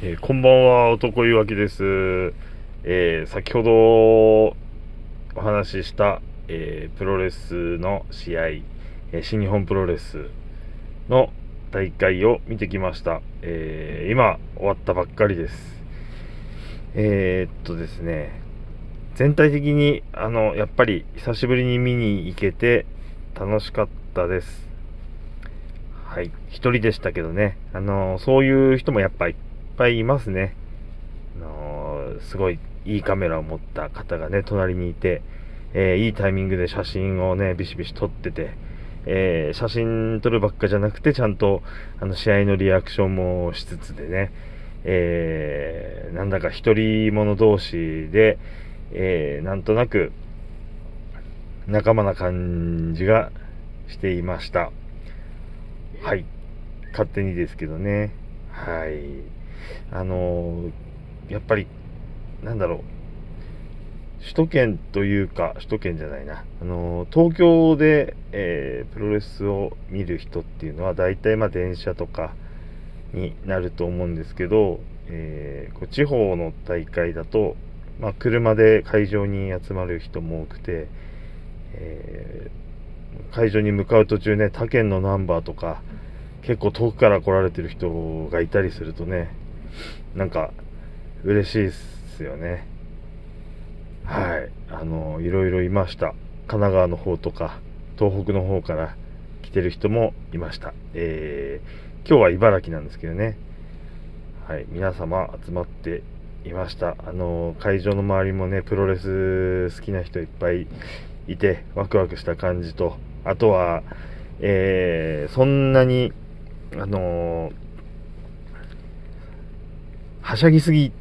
えー、こんばんは、男いわきです。えー、先ほどお話しした、えー、プロレスの試合、え新日本プロレスの大会を見てきました。え今終わったばっかりです。えっとですね、全体的にあのやっぱり久しぶりに見に行けて楽しかったです。はい、一人でしたけどね、あのそういう人もやっぱりぱいいますね。あのー、すごいいいカメラを持った方がね、隣にいて、えー、いいタイミングで写真をね、ビシビシ撮ってて、えー、写真撮るばっかじゃなくて、ちゃんと、あの、試合のリアクションもしつつでね、えー、なんだか一人者同士で、えー、なんとなく、仲間な感じがしていました。はい。勝手にですけどね。はい。あのやっぱり、なんだろう、首都圏というか、首都圏じゃないな、あの東京で、えー、プロレスを見る人っていうのは、大体まあ電車とかになると思うんですけど、えー、こう地方の大会だと、まあ、車で会場に集まる人も多くて、えー、会場に向かう途中ね、他県のナンバーとか、結構遠くから来られてる人がいたりするとね、なんか嬉しいっすよね。はい。あのいろいろいました。神奈川の方とか東北の方から来てる人もいました。えー、今日は茨城なんですけどね。はい。皆様集まっていました。あの会場の周りもねプロレス好きな人いっぱいいてワクワクした感じとあとは、えー、そんなにあのーはしゃぎすぎ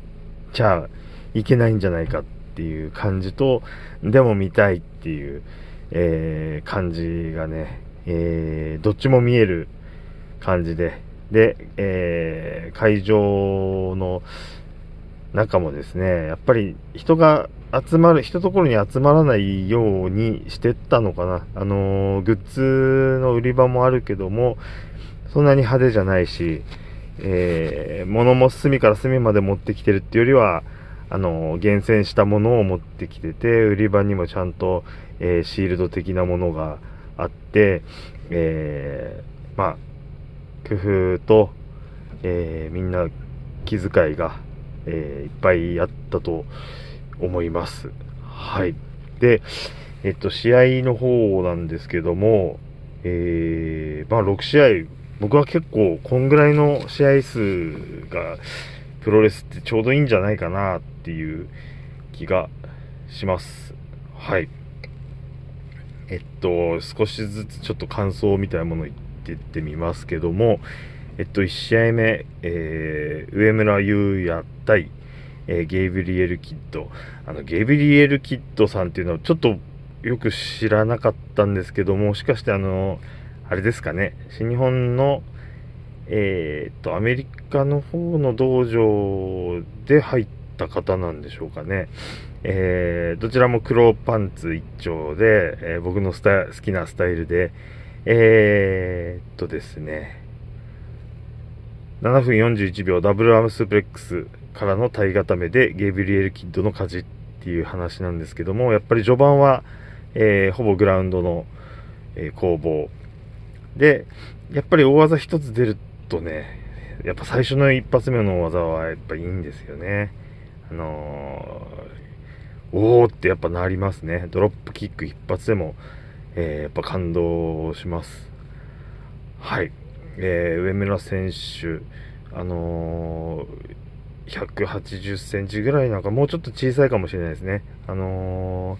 ちゃいけないんじゃないかっていう感じと、でも見たいっていう、えー、感じがね、えー、どっちも見える感じで、で、えー、会場の中もですね、やっぱり人が集まる、一ところに集まらないようにしてったのかな。あのー、グッズの売り場もあるけども、そんなに派手じゃないし、えー、物も隅から隅まで持ってきてるっていうよりは、あの、厳選したものを持ってきてて、売り場にもちゃんと、えー、シールド的なものがあって、えー、まあ、工夫と、えー、みんな気遣いが、えいっぱいあったと思います。はい。で、えっと、試合の方なんですけども、えー、まあ、6試合僕は結構こんぐらいの試合数がプロレスってちょうどいいんじゃないかなっていう気がします。はい。えっと、少しずつちょっと感想みたいなもの言ってってみますけども、えっと、1試合目、えー、上村優也対、えー、ゲイブリエル・キッド。あの、ゲイブリエル・キッドさんっていうのはちょっとよく知らなかったんですけども、もしかしてあの、あれですかね、新日本の、えー、っと、アメリカの方の道場で入った方なんでしょうかね。えー、どちらも黒パンツ一丁で、えー、僕の好きなスタイルで、えー、っとですね、7分41秒ダブルアームスープレックスからの体固めでゲイブリエル・キッドの勝ちっていう話なんですけども、やっぱり序盤は、えー、ほぼグラウンドの、えー、攻防、で、やっぱり大技一つ出るとね、やっぱ最初の一発目の大技はやっぱいいんですよね。あのー、おーってやっぱなりますね。ドロップキック一発でも、えー、やっぱ感動します。はい。えー、上村選手、あのー、180センチぐらいなんかもうちょっと小さいかもしれないですね。あの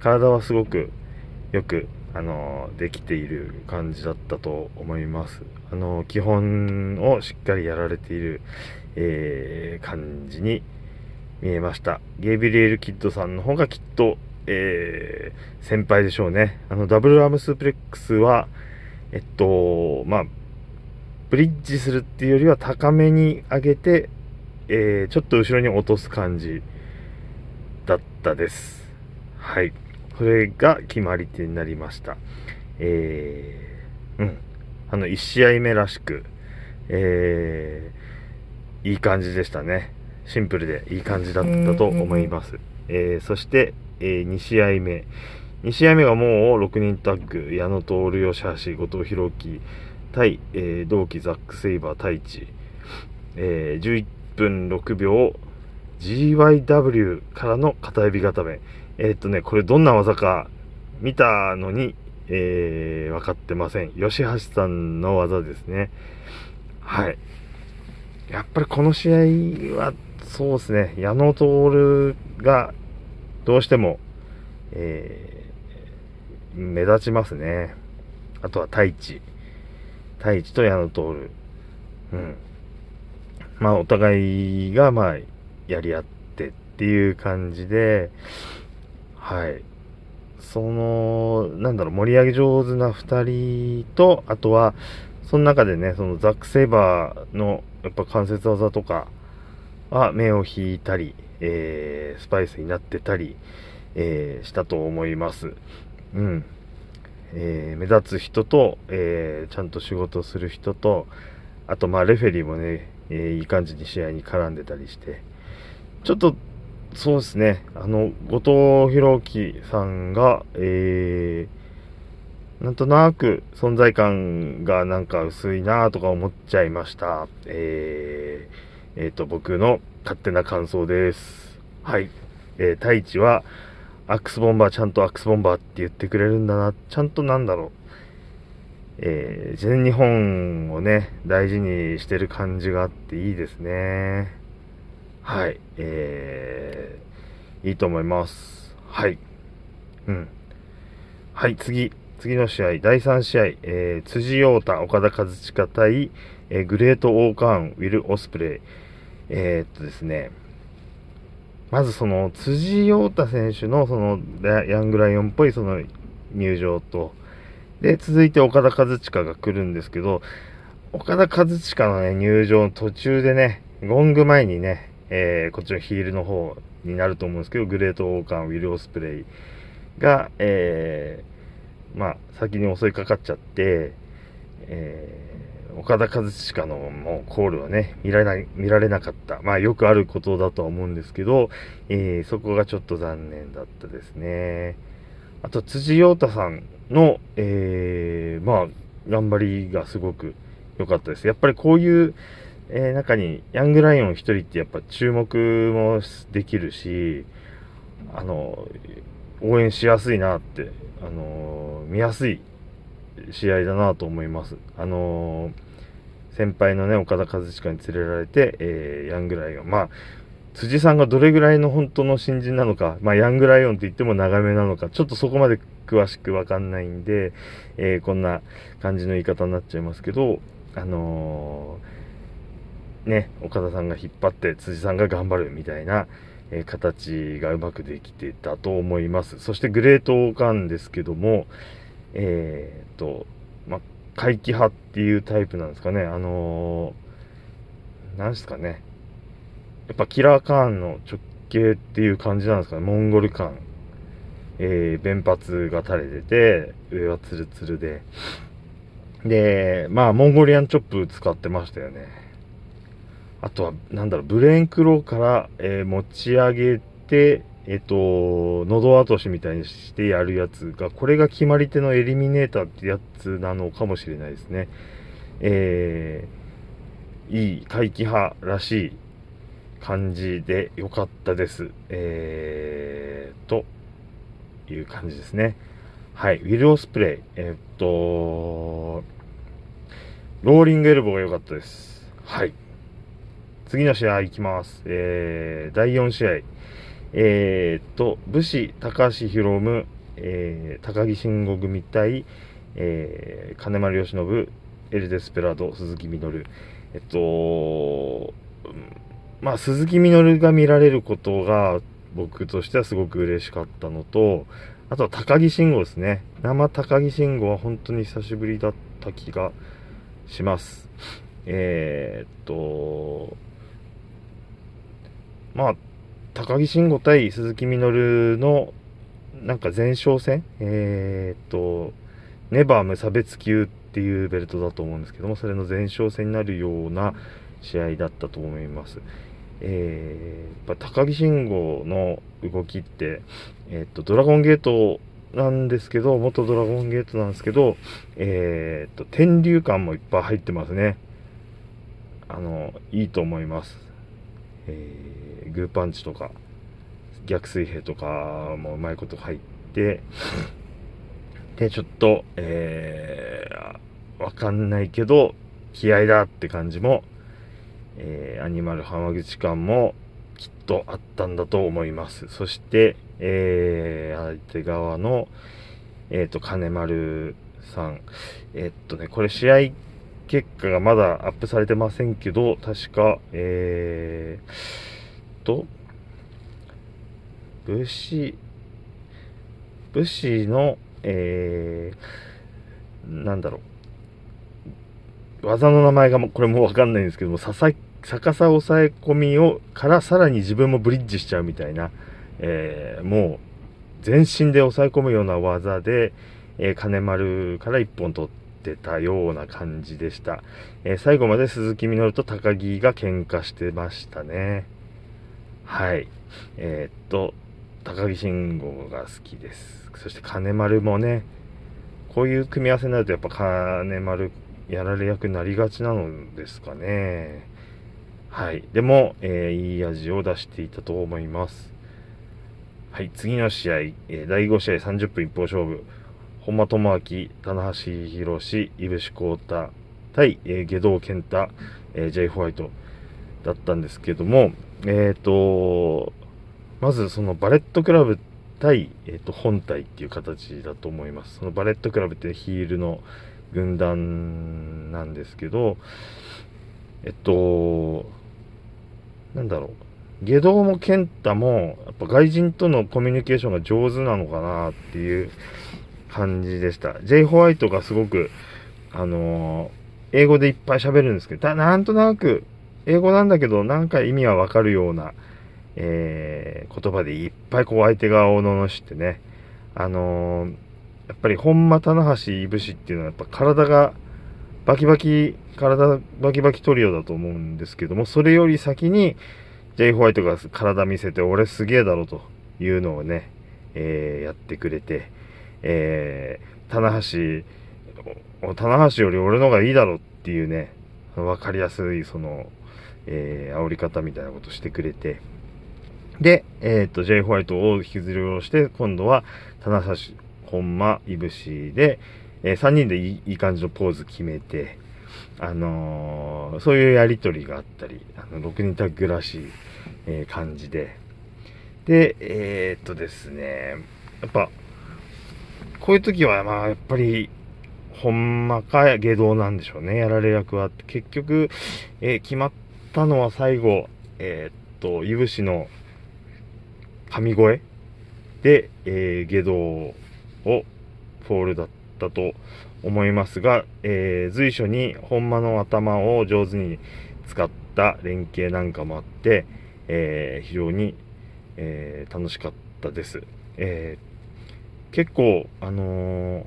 ー、体はすごくよくあのできている感じだったと思います。あの基本をしっかりやられている、えー、感じに見えました。ゲイビリエル・キッドさんの方がきっと、えー、先輩でしょうね。あのダブルアームスープレックスは、えっと、まあ、ブリッジするっていうよりは高めに上げて、えー、ちょっと後ろに落とす感じだったです。はい。これが決まり手になりました。えー、うん。あの、1試合目らしく、えいい感じでしたね。シンプルでいい感じだったと思います。えー、そして、えー、2試合目。2試合目がもう6人タッグ、矢野徹、吉橋、後藤弘樹、対、えー、同期ザック・セイバー、太一、えー、11分6秒、GYW からの片指固め。えー、っとね、これどんな技か見たのに、えー、分かってません。吉橋さんの技ですね。はい。やっぱりこの試合は、そうですね、矢野徹がどうしても、えー、目立ちますね。あとは太一。太一と矢野徹。うん。まあ、お互いが、まあ、やり合ってっていう感じで、はい。その、なんだろう、盛り上げ上手な2人と、あとは、その中でね、そのザック・セイバーの、やっぱ関節技とかは目を引いたり、えー、スパイスになってたり、えー、したと思います。うん。えー、目立つ人と、えちゃんと仕事する人と、あと、まあ、レフェリーもね、えいい感じに試合に絡んでたりして、ちょっとそうですね。あの、後藤弘樹さんが、えー、なんとなく存在感がなんか薄いなとか思っちゃいました。えー、えっ、ー、と、僕の勝手な感想です。はい。えー、太一は、アックスボンバー、ちゃんとアックスボンバーって言ってくれるんだな。ちゃんとなんだろう。えー、全日本をね、大事にしてる感じがあっていいですね。はい、えー、いいと思います。はい。うん。はい、次。次の試合、第3試合、えー、辻陽太、岡田和親対、えー、グレート・オーカーン、ウィル・オスプレイ。えー、っとですね、まずその、辻陽太選手のその、ヤングライオンっぽいその入場と、で、続いて岡田和親が来るんですけど、岡田和親のね、入場の途中でね、ゴング前にね、えー、こっちのヒールの方になると思うんですけど、グレートオーカン、ウィル・オスプレイが、えー、まあ、先に襲いかかっちゃって、えー、岡田和親のもうコールはね、見られない、見られなかった。まあ、よくあることだとは思うんですけど、え、そこがちょっと残念だったですね。あと、辻陽太さんの、え、まあ、頑張りがすごく良かったです。やっぱりこういう、えー、中にヤングライオン1人ってやっぱ注目もできるし、あの、応援しやすいなって、あの見やすい試合だなと思います。あの先輩のね、岡田和親に連れられて、えー、ヤングライオン。まあ、辻さんがどれぐらいの本当の新人なのか、まあ、ヤングライオンって言っても長めなのか、ちょっとそこまで詳しくわかんないんで、えー、こんな感じの言い方になっちゃいますけど、あのーね、岡田さんが引っ張って辻さんが頑張るみたいな、えー、形がうまくできてたと思います。そしてグレートオーカンですけども、えー、っと、ま、回帰派っていうタイプなんですかね。あのー、なんですかね。やっぱキラーカーンの直径っていう感じなんですかね。モンゴル感。えー、弁髪が垂れてて、上はツルツルで。で、まあ、モンゴリアンチョップ使ってましたよね。あとは、なんだろう、ブレーンクローから、えー、持ち上げて、えっ、と、喉落としみたいにしてやるやつが、これが決まり手のエリミネーターってやつなのかもしれないですね。えー、いい回帰派らしい感じで良かったです。えー、という感じですね。はい。ウィル・オスプレイ。えっ、と、ローリングエルボーが良かったです。はい。次の試合いきます。えー、第4試合。えー、と、武士、高橋宏夢、えー、高木慎吾組対、えー、金丸義信、エル・デスペラード、鈴木みのる。えっと、まあ、鈴木みのるが見られることが、僕としてはすごく嬉しかったのと、あとは高木慎吾ですね。生高木慎吾は本当に久しぶりだった気がします。えー、っと、まあ、高木慎吾対鈴木みのるの、なんか前哨戦？えー、っと、ネバー無差別級っていうベルトだと思うんですけども、それの前哨戦になるような試合だったと思います。えー、やっぱ高木慎吾の動きって、えっ、と、ドラゴンゲートなんですけど、元ドラゴンゲートなんですけど、えっ、と、天竜感もいっぱい入ってますね。あの、いいと思います。えー、グーパンチとか、逆水平とかもうまいこと入って、で、ちょっと、えー、わかんないけど、気合だって感じも、えー、アニマル浜口感もきっとあったんだと思います。そして、えー、相手側の、えっ、ー、と、金丸さん。えっとね、これ試合結果がまだアップされてませんけど、確か、えー、と、武士、武士の、えー、なんだろう。技の名前がこれもわかんないんですけども、ささ、逆さ抑え込みを、からさらに自分もブリッジしちゃうみたいな、えー、もう、全身で抑え込むような技で、えー、金丸から一本取ってってたような感じでした。えー、最後まで鈴木みのると高木が喧嘩してましたね。はい。えー、っと、高木慎吾が好きです。そして金丸もね、こういう組み合わせになるとやっぱ金丸やられ役になりがちなのですかね。はい。でも、えー、いい味を出していたと思います。はい。次の試合、えー、第5試合30分一方勝負。本間智明、棚橋宏、井伏幸太対、えー、下道健太、えー、J ホワイトだったんですけども、えっ、ー、と、まずそのバレットクラブ対、えーと、本体っていう形だと思います。そのバレットクラブってヒールの軍団なんですけど、えっと、なんだろう。下道も健太も、やっぱ外人とのコミュニケーションが上手なのかなっていう感じでした。J ホワイトがすごく、あのー、英語でいっぱい喋るんですけど、なんとなく、英語なんだけど、なんか意味はわかるような、えー、言葉でいっぱいこう相手側を罵ってね、あのー、やっぱり本間棚橋いぶしっていうのはやっぱ体がバキバキ、体バキバキトリオだと思うんですけども、それより先に J ホワイトが体見せて俺すげえだろというのをね、えー、やってくれて、えー、棚橋、棚橋より俺の方がいいだろっていうね、わかりやすいその、えー、煽り方みたいなことしてくれて、で、えっ、と、J ホワイトを引きずり下ろして、今度は、棚橋、本間、いぶしで、えー、3人でいい感じのポーズ決めて、あのー、そういうやりとりがあったり、あの、6人タッグらしい、えー、感じで。で、えー、っとですね、やっぱ、こういう時は、まあ、やっぱり、ほんまか下道なんでしょうね、やられ役は。結局、え決まったのは最後、えっと、いぶしの神声で、えー、下道をフォールだったと思いますが、えー、随所に本間の頭を上手に使った連携なんかもあって、えー、非常に、えー、楽しかったです。え結構、あのー、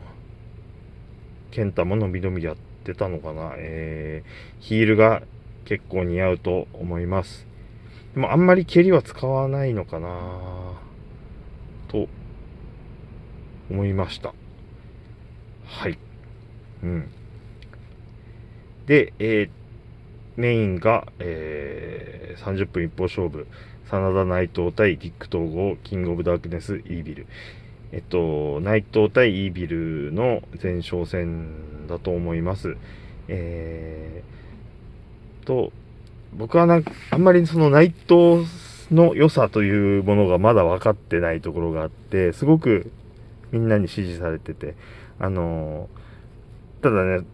健太も伸び伸びやってたのかな、えーヒールが結構似合うと思います。でもあんまり蹴りは使わないのかなと思いました。はい。うん。で、えー、メインが、えー、30分一方勝負。真田内藤対ディック統合、キングオブダークネス、イービル。えっと、内藤対イービルの前哨戦だと思います。えー、と、僕はなんか、あんまりその内藤の良さというものがまだ分かってないところがあって、すごくみんなに支持されてて、あのー、ただね、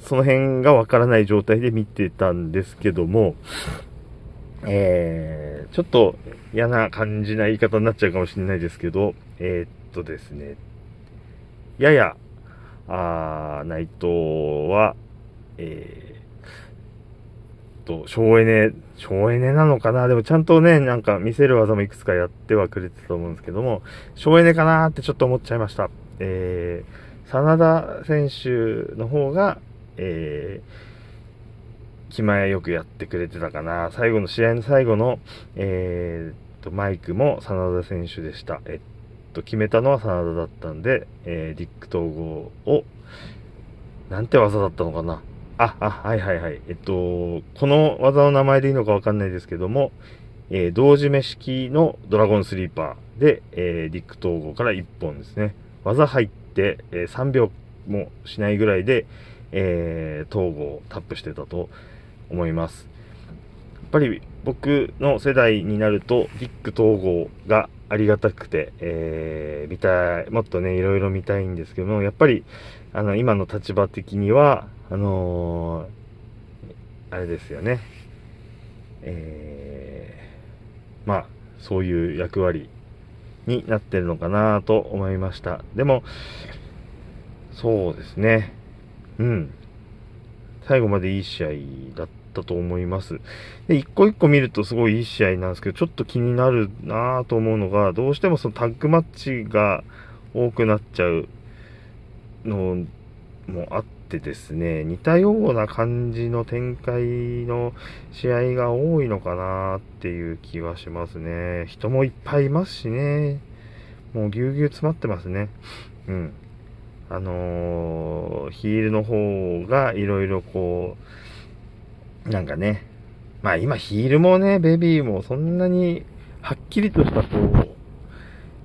その辺が分からない状態で見てたんですけども、えー、ちょっと嫌な感じな言い方になっちゃうかもしれないですけど、えー、っとですね、やや、あ内藤は、えーと、省エネ、省エネなのかな？でもちゃんとね、なんか見せる技もいくつかやってはくれてたと思うんですけども、省エネかなってちょっと思っちゃいました。えー、真田選手の方が、えー気前よくやってくれてたかな。最後の、試合の最後の、えー、と、マイクも真田選手でした。えっと、決めたのは真田だったんで、えー、ディック統合を、なんて技だったのかな。あ、あ、はいはいはい。えっと、この技の名前でいいのかわかんないですけども、えー、同時目式のドラゴンスリーパーで、えー、ディック統合から1本ですね。技入って、えー、3秒もしないぐらいで、えー、統合タップしてたと思います。やっぱり僕の世代になると、ディック統合がありがたくて、えー、見たい、もっとね、いろいろ見たいんですけども、やっぱり、あの、今の立場的には、あのー、あれですよね、えー、まあ、そういう役割になってるのかなと思いました。でも、そうですね、うん。最後までいい試合だったと思います。で、一個一個見るとすごいいい試合なんですけど、ちょっと気になるなぁと思うのが、どうしてもそのタッグマッチが多くなっちゃうのもあってですね、似たような感じの展開の試合が多いのかなっていう気はしますね。人もいっぱいいますしね。もうぎゅうぎゅう詰まってますね。うん。あのー、ヒールの方がいろいろこう、なんかね、まあ今ヒールもね、ベビーもそんなにはっきりとしたこう、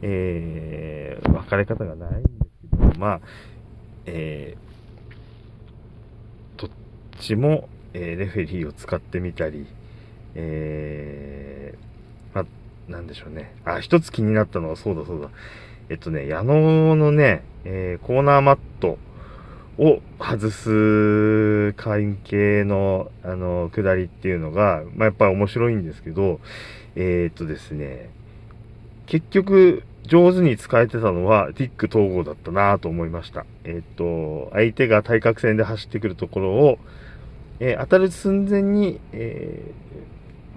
えー、分かれ方がないんですけど、まあ、えー、どっちも、えー、レフェリーを使ってみたり、えー、まあ、なんでしょうね。あ、一つ気になったのはそうだそうだ。えっとね、矢野のね、えー、コーナーマットを外す関係の、あの、下りっていうのが、まあ、やっぱり面白いんですけど、えー、っとですね、結局、上手に使えてたのは、ティック統合だったなと思いました。えー、っと、相手が対角線で走ってくるところを、えー、当たる寸前に、え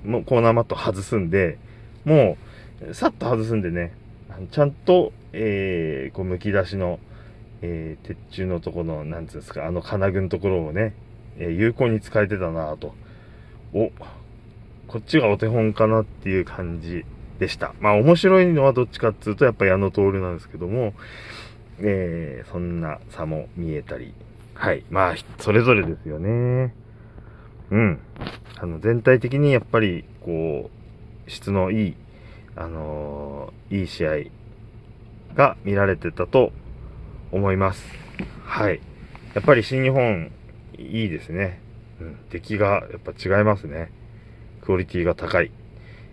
ー、もうコーナーマット外すんで、もう、さっと外すんでね、ちゃんと、えー、こう、剥き出しの、えー、鉄柱のところの、なんつうんですか、あの金具のところをね、えー、有効に使えてたなぁと。お、こっちがお手本かなっていう感じでした。まあ面白いのはどっちかっていうと、やっぱ矢野徹なんですけども、えー、そんな差も見えたり。はい。まあ、それぞれですよね。うん。あの、全体的にやっぱり、こう、質のいい、あのー、いい試合が見られてたと思います。はい。やっぱり新日本、いいですね。うん。出来がやっぱ違いますね。クオリティが高い。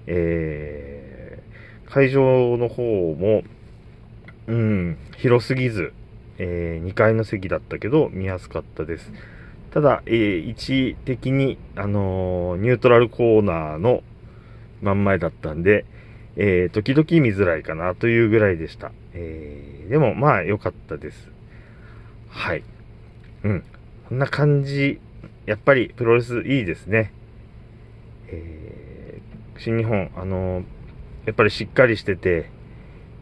えー、会場の方も、うん、広すぎず、えー、2階の席だったけど、見やすかったです。ただ、えー、位置的に、あのー、ニュートラルコーナーの真ん前だったんで、えー、時々見づらいかなというぐらいでした。えー、でも、まあ、良かったです。はい。うん。こんな感じ。やっぱり、プロレスいいですね。えー、新日本、あのー、やっぱりしっかりしてて、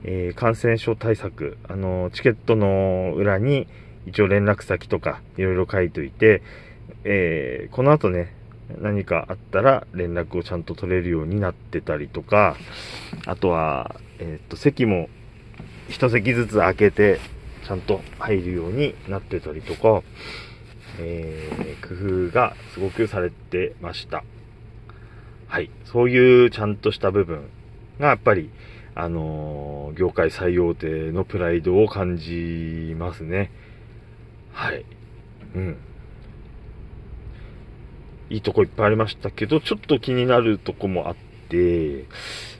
えー、感染症対策、あのチケットの裏に一応連絡先とかいろいろ書いといて、えこの後ね、何かあったら連絡をちゃんと取れるようになってたりとか、あとは、えっ、と、席も一席ずつ開けて、ちゃんと入るようになってたりとか、えー、工夫がすごくされてました。はい。そういうちゃんとした部分がやっぱり、あのー、業界最大手のプライドを感じますね。はい。うん。いいとこいっぱいありましたけど、ちょっと気になるとこもあって、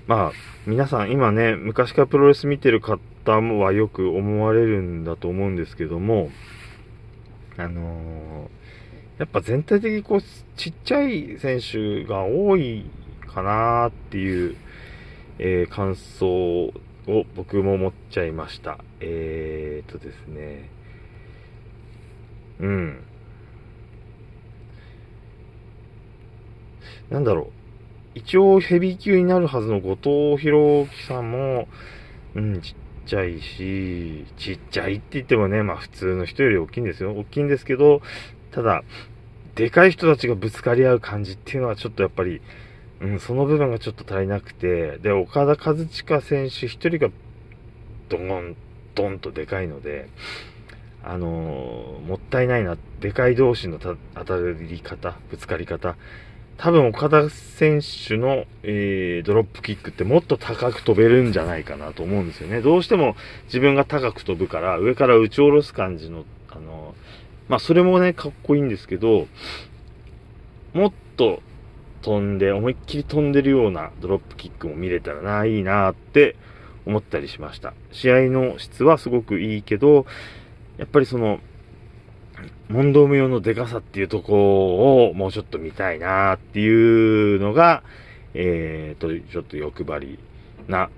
まあ、皆さん今ね、昔からプロレス見てる方はよく思われるんだと思うんですけども、あのー、やっぱ全体的にこう、ちっちゃい選手が多いかなっていう、えー、感想を僕も持っちゃいました。えーとですね、うん。なんだろう。一応ヘビー級になるはずの後藤弘樹さんも、うん、ちっちゃいし、ちっちゃいって言ってもね、まあ普通の人より大きいんですよ。大きいんですけど、ただ、でかい人たちがぶつかり合う感じっていうのはちょっとやっぱり、うん、その部分がちょっと足りなくて、で、岡田和親選手一人がドン、ドンとでかいので、あのー、もったいないな。でかい同士の当たり方、ぶつかり方。多分岡田選手の、えー、ドロップキックってもっと高く飛べるんじゃないかなと思うんですよね。どうしても自分が高く飛ぶから上から打ち下ろす感じの、あのまあそれもね、かっこいいんですけど、もっと飛んで、思いっきり飛んでるようなドロップキックも見れたらな、いいなって思ったりしました。試合の質はすごくいいけど、やっぱりその、問答無用のデカさっていうとこをもうちょっと見たいなっていうのが、えーと、ちょっと欲張りな、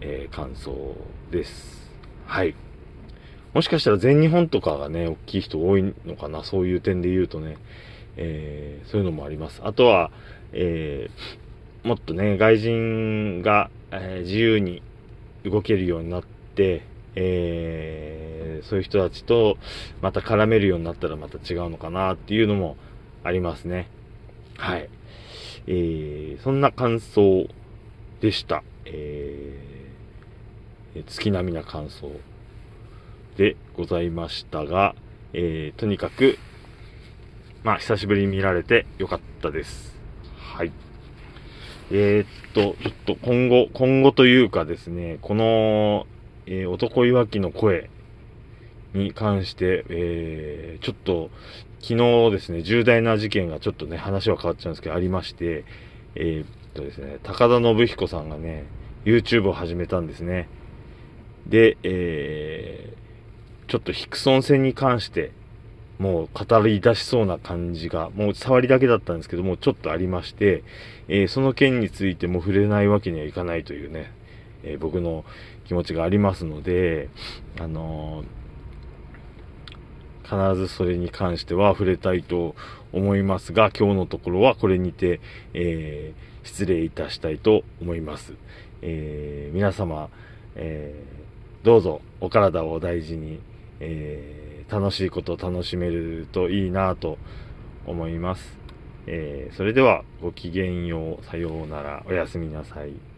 えー、感想です。はい。もしかしたら全日本とかがね、大きい人多いのかな、そういう点で言うとね、えー、そういうのもあります。あとは、えー、もっとね、外人が、えー、自由に動けるようになって、えー、そういう人たちとまた絡めるようになったらまた違うのかなっていうのもありますね。はい。えー、そんな感想でした。えー、月並みな感想でございましたが、えー、とにかく、まあ、久しぶりに見られてよかったです。はい。えー、っと、ちょっと今後、今後というかですね、この、えー、男いわきの声に関して、えー、ちょっと、昨日ですね、重大な事件がちょっとね、話は変わっちゃうんですけど、ありまして、えー、っとですね、高田信彦さんがね、YouTube を始めたんですね。で、えー、ちょっとヒクソン戦に関して、もう語り出しそうな感じが、もう触りだけだったんですけども、ちょっとありまして、えー、その件についても触れないわけにはいかないというね、えー、僕の気持ちがありますので、あのー、必ずそれに関しては触れたいと思いますが、今日のところはこれにて、えー、失礼いたしたいと思います。え、皆様、えー、どうぞお体を大事に、え、楽しいことを楽しめるといいなと思います。え、それではごきげんよう、さようなら、おやすみなさい。